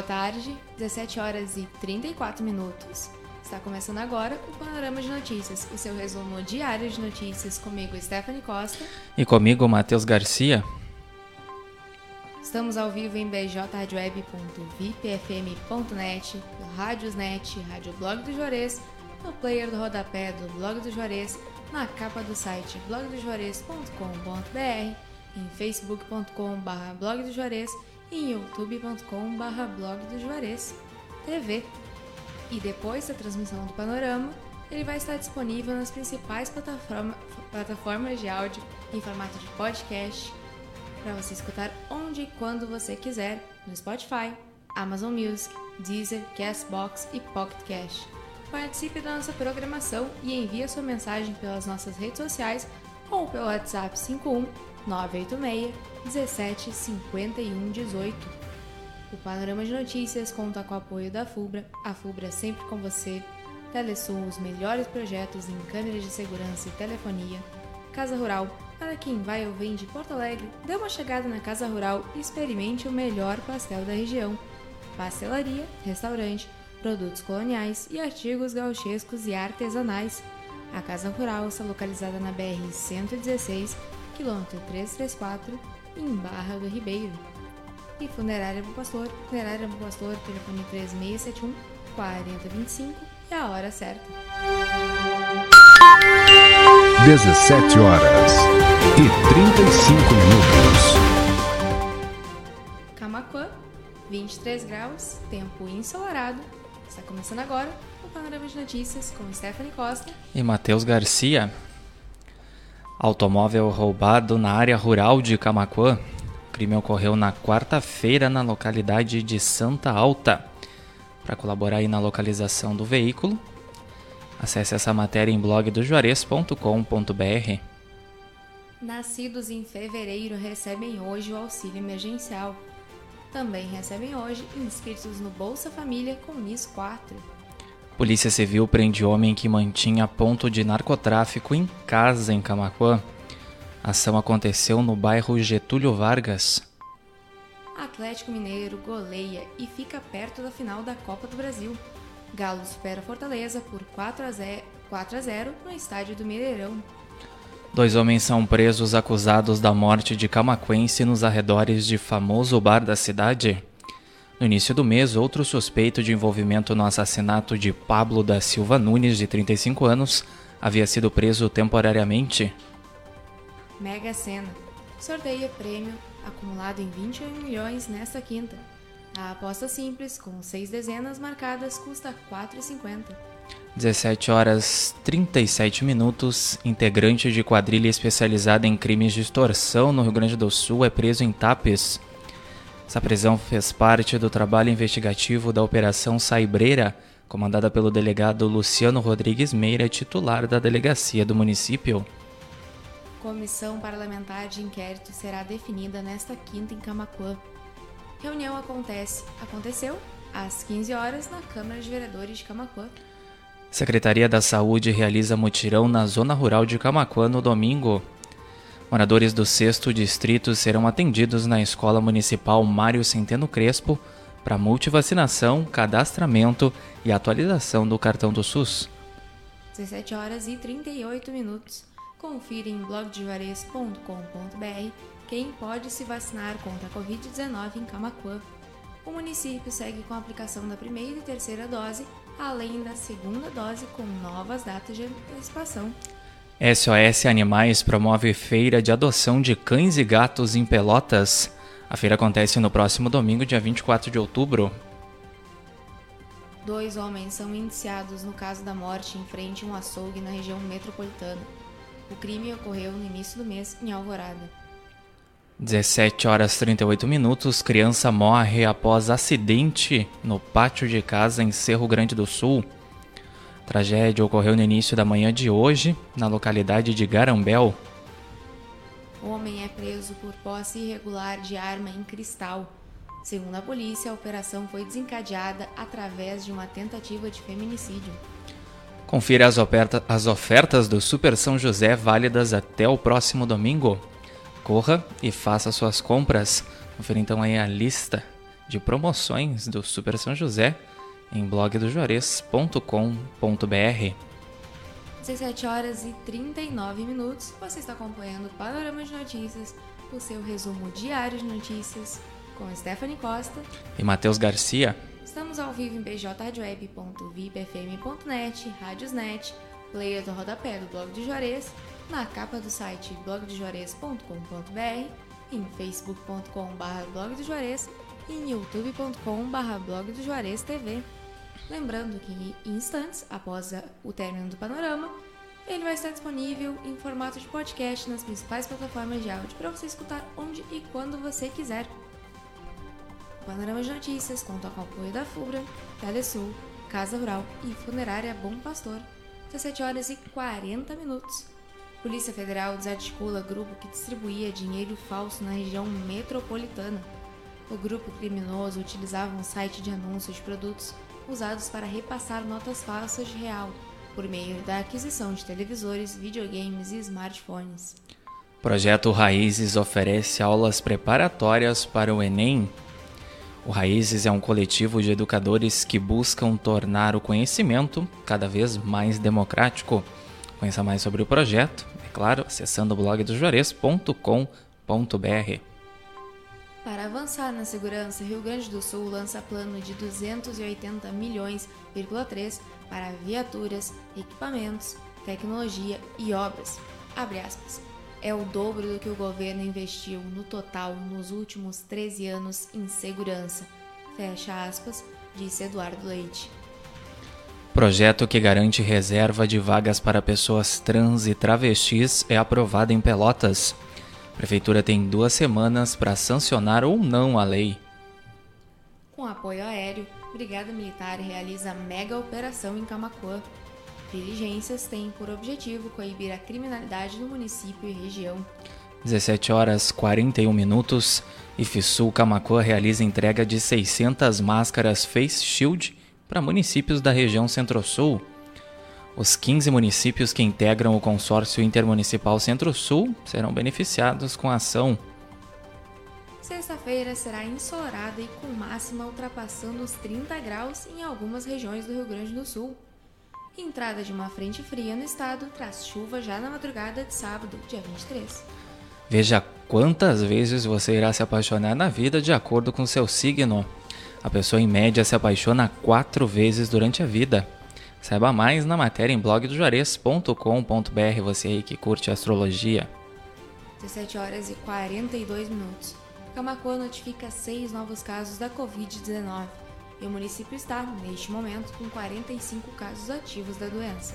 boa tarde, 17 horas e 34 minutos. Está começando agora o Panorama de Notícias, o seu resumo diário de notícias comigo, Stephanie Costa. E comigo, Matheus Garcia. Estamos ao vivo em bjradioweb.vipfm.net, no Rádiosnet, Rádio Blog do Juarez, no player do rodapé do Blog do Juarez, na capa do site blogdojuarez.com.br, em facebook.com.br blog do Juarez em youtube.com.br blog do Juarez TV. E depois da transmissão do Panorama, ele vai estar disponível nas principais plataforma, plataformas de áudio em formato de podcast para você escutar onde e quando você quiser no Spotify, Amazon Music, Deezer, Castbox e Pocket Cash. Participe da nossa programação e envie sua mensagem pelas nossas redes sociais ou pelo WhatsApp 51 986 17 51 18. O Panorama de Notícias conta com o apoio da FUBRA, a FUBRA sempre com você, Telesul, os melhores projetos em câmeras de segurança e telefonia, Casa Rural, para quem vai ou vem de Porto Alegre, dê uma chegada na Casa Rural e experimente o melhor pastel da região. Pastelaria, restaurante, produtos coloniais e artigos gauchescos e artesanais. A Casa Rural está localizada na BR-116, quilômetro 334, em Barra do Ribeiro. E Funerária Bom Pastor, Funerária Bom Pastor, telefone 3671 4025 e a hora certa. 17 horas e 35 minutos. Camacuã, 23 graus, tempo ensolarado. Está começando agora o Panorama de Notícias com Stephanie Costa e Matheus Garcia. Automóvel roubado na área rural de Camacuã. O crime ocorreu na quarta-feira na localidade de Santa Alta. Para colaborar aí na localização do veículo, acesse essa matéria em blogdojuarez.com.br. Nascidos em fevereiro recebem hoje o auxílio emergencial. Também recebem hoje inscritos no Bolsa Família com NIS 4. Polícia Civil prende homem que mantinha ponto de narcotráfico em casa em Camacuã. A ação aconteceu no bairro Getúlio Vargas. Atlético Mineiro goleia e fica perto da final da Copa do Brasil. Galo supera Fortaleza por 4 a 0, 4 a 0 no estádio do Mineirão. Dois homens são presos acusados da morte de camaquense nos arredores de famoso bar da cidade. No início do mês, outro suspeito de envolvimento no assassinato de Pablo da Silva Nunes, de 35 anos, havia sido preso temporariamente. Mega Sena. Sorteia prêmio acumulado em 21 milhões nesta quinta. A aposta simples, com seis dezenas marcadas, custa R$ 4,50. 17 horas 37 minutos. Integrante de quadrilha especializada em crimes de extorsão no Rio Grande do Sul é preso em Tapes. Essa prisão fez parte do trabalho investigativo da Operação Saibreira, comandada pelo delegado Luciano Rodrigues Meira, titular da delegacia do município. Comissão parlamentar de inquérito será definida nesta quinta em Camacuã. Reunião acontece, aconteceu às 15 horas na Câmara de Vereadores de Camacuã. Secretaria da Saúde realiza mutirão na zona rural de Camacuã no domingo. Moradores do sexto distrito serão atendidos na Escola Municipal Mário Centeno Crespo para multivacinação, cadastramento e atualização do cartão do SUS. 17 horas e 38 minutos. Confira em blogdejuarez.com.br quem pode se vacinar contra a Covid-19 em Camacuã. O município segue com a aplicação da primeira e terceira dose, além da segunda dose com novas datas de antecipação. SOS Animais promove feira de adoção de cães e gatos em Pelotas. A feira acontece no próximo domingo, dia 24 de outubro. Dois homens são indiciados no caso da morte em frente a um açougue na região metropolitana. O crime ocorreu no início do mês em Alvorada. 17 horas 38 minutos, criança morre após acidente no pátio de casa em Cerro Grande do Sul. A tragédia ocorreu no início da manhã de hoje, na localidade de Garambel. O homem é preso por posse irregular de arma em cristal. Segundo a polícia, a operação foi desencadeada através de uma tentativa de feminicídio. Confira as, oferta, as ofertas do Super São José válidas até o próximo domingo. Corra e faça suas compras. Confira então aí a lista de promoções do Super São José em blogdojuarez.com.br. 17 horas e 39 minutos. Você está acompanhando o Panorama de Notícias, o seu resumo diário de notícias com Stephanie Costa e Matheus Garcia. Estamos ao vivo em bjradioweb.vipfm.net, Rádiosnet, player do rodapé do Blog de Juarez, na capa do site blogdejuarez.com.br, em facebook.com.br blog de Juarez e em youtube.com.br blog do Juarez TV. Lembrando que em instantes, após o término do panorama, ele vai estar disponível em formato de podcast nas principais plataformas de áudio para você escutar onde e quando você quiser. O Panorama de Notícias conta com o apoio da FUBRA, Telesul, Casa Rural e Funerária Bom Pastor. 17 horas e 40 minutos. Polícia Federal desarticula grupo que distribuía dinheiro falso na região metropolitana. O grupo criminoso utilizava um site de anúncios de produtos usados para repassar notas falsas de real por meio da aquisição de televisores, videogames e smartphones. Projeto Raízes oferece aulas preparatórias para o Enem. O Raízes é um coletivo de educadores que buscam tornar o conhecimento cada vez mais democrático. Conheça mais sobre o projeto, é claro, acessando o blog do juarez.com.br. Avançar na segurança, Rio Grande do Sul lança plano de 280 milhões,3 para viaturas, equipamentos, tecnologia e obras. É o dobro do que o governo investiu no total nos últimos 13 anos em segurança. Fecha aspas, disse Eduardo Leite. Projeto que garante reserva de vagas para pessoas trans e travestis é aprovado em Pelotas. Prefeitura tem duas semanas para sancionar ou não a lei. Com apoio aéreo, Brigada Militar realiza mega operação em Camacuã. Diligências têm por objetivo coibir a criminalidade no município e região. 17 horas 41 minutos. IFSUL Camacuã realiza entrega de 600 máscaras Face Shield para municípios da região Centro-Sul. Os 15 municípios que integram o consórcio intermunicipal Centro-Sul serão beneficiados com a ação. Sexta-feira será ensolarada e com máxima ultrapassando os 30 graus em algumas regiões do Rio Grande do Sul. Entrada de uma frente fria no estado traz chuva já na madrugada de sábado, dia 23. Veja quantas vezes você irá se apaixonar na vida de acordo com seu signo. A pessoa em média se apaixona quatro vezes durante a vida. Saiba mais na matéria em blogdojuarez.com.br, você aí que curte astrologia. 17 horas e 42 minutos. Camacuã notifica seis novos casos da Covid-19 e o município está, neste momento, com 45 casos ativos da doença.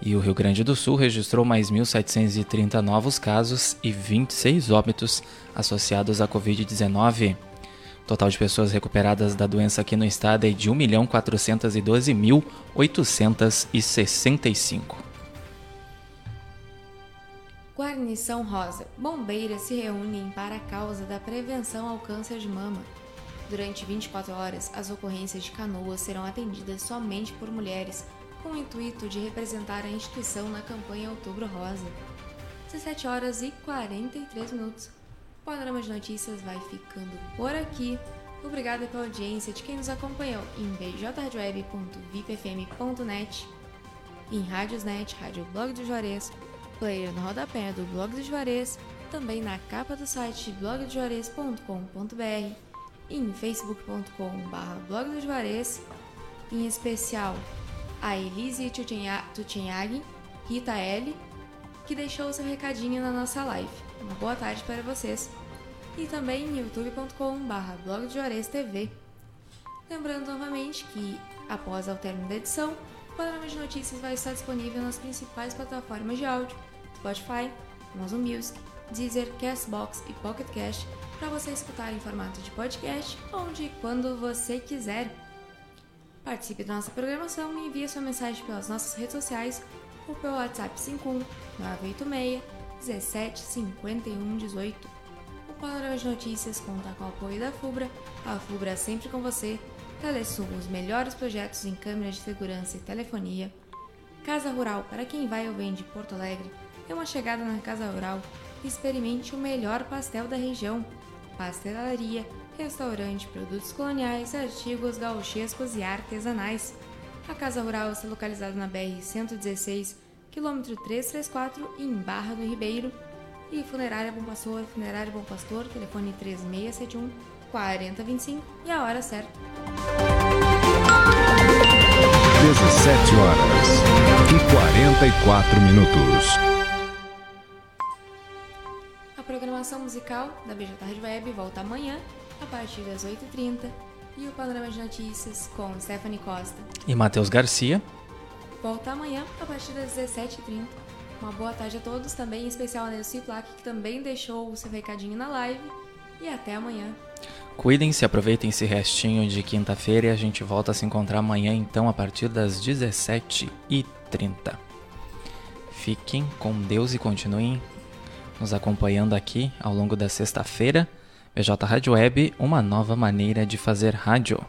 E o Rio Grande do Sul registrou mais 1.730 novos casos e 26 óbitos associados à Covid-19. Total de pessoas recuperadas da doença aqui no estado é de 1.412.865. Guarnição Rosa. Bombeiras se reúnem para a causa da prevenção ao câncer de mama. Durante 24 horas, as ocorrências de canoas serão atendidas somente por mulheres, com o intuito de representar a instituição na campanha Outubro Rosa. 17 horas e 43 minutos. O Panorama de Notícias vai ficando por aqui. Obrigada pela audiência de quem nos acompanhou em bjradioweb.vipfm.net, em Rádiosnet, Rádio Blog do Juarez, player no rodapé do Blog do Juarez, também na capa do site blogdojuarez.com.br, em facebook.com.br blog do Juarez, em especial a Elise Tuchenhag, Rita L, que deixou seu recadinho na nossa live. Uma boa tarde para vocês. E também youtube.com.br blog de Juarez TV. Lembrando novamente que, após o término da edição, o panorama de notícias vai estar disponível nas principais plataformas de áudio, Spotify, Amazon Music, Deezer, Castbox e Pocket Cast, para você escutar em formato de podcast, onde e quando você quiser. Participe da nossa programação e envie sua mensagem pelas nossas redes sociais ou pelo WhatsApp 51 986 17 51 18. O Panorama de Notícias conta com o apoio da FUBRA, a FUBRA é sempre com você, Telesul, os melhores projetos em câmeras de segurança e telefonia, Casa Rural, para quem vai ou vem de Porto Alegre, dê uma chegada na Casa Rural experimente o melhor pastel da região, pastelaria, restaurante, produtos coloniais, artigos gauchescos e artesanais. A Casa Rural está localizada na BR-116, quilômetro 334, em Barra do Ribeiro. E Funerária Bom Pastor, Funerária Bom Pastor, telefone 3671 4025 e a hora certa. 17 horas e 44 minutos. A programação musical da BJ Rádio Web volta amanhã, a partir das 8h30, e o Panorama de Notícias com Stephanie Costa. E Matheus Garcia. Volta amanhã, a partir das 17h30. Uma boa tarde a todos, também em especial a Nelson Plaque, que também deixou o seu recadinho na live. E até amanhã. Cuidem-se, aproveitem esse restinho de quinta-feira e a gente volta a se encontrar amanhã, então, a partir das 17h30. Fiquem com Deus e continuem nos acompanhando aqui ao longo da sexta-feira. BJ Rádio Web, uma nova maneira de fazer rádio.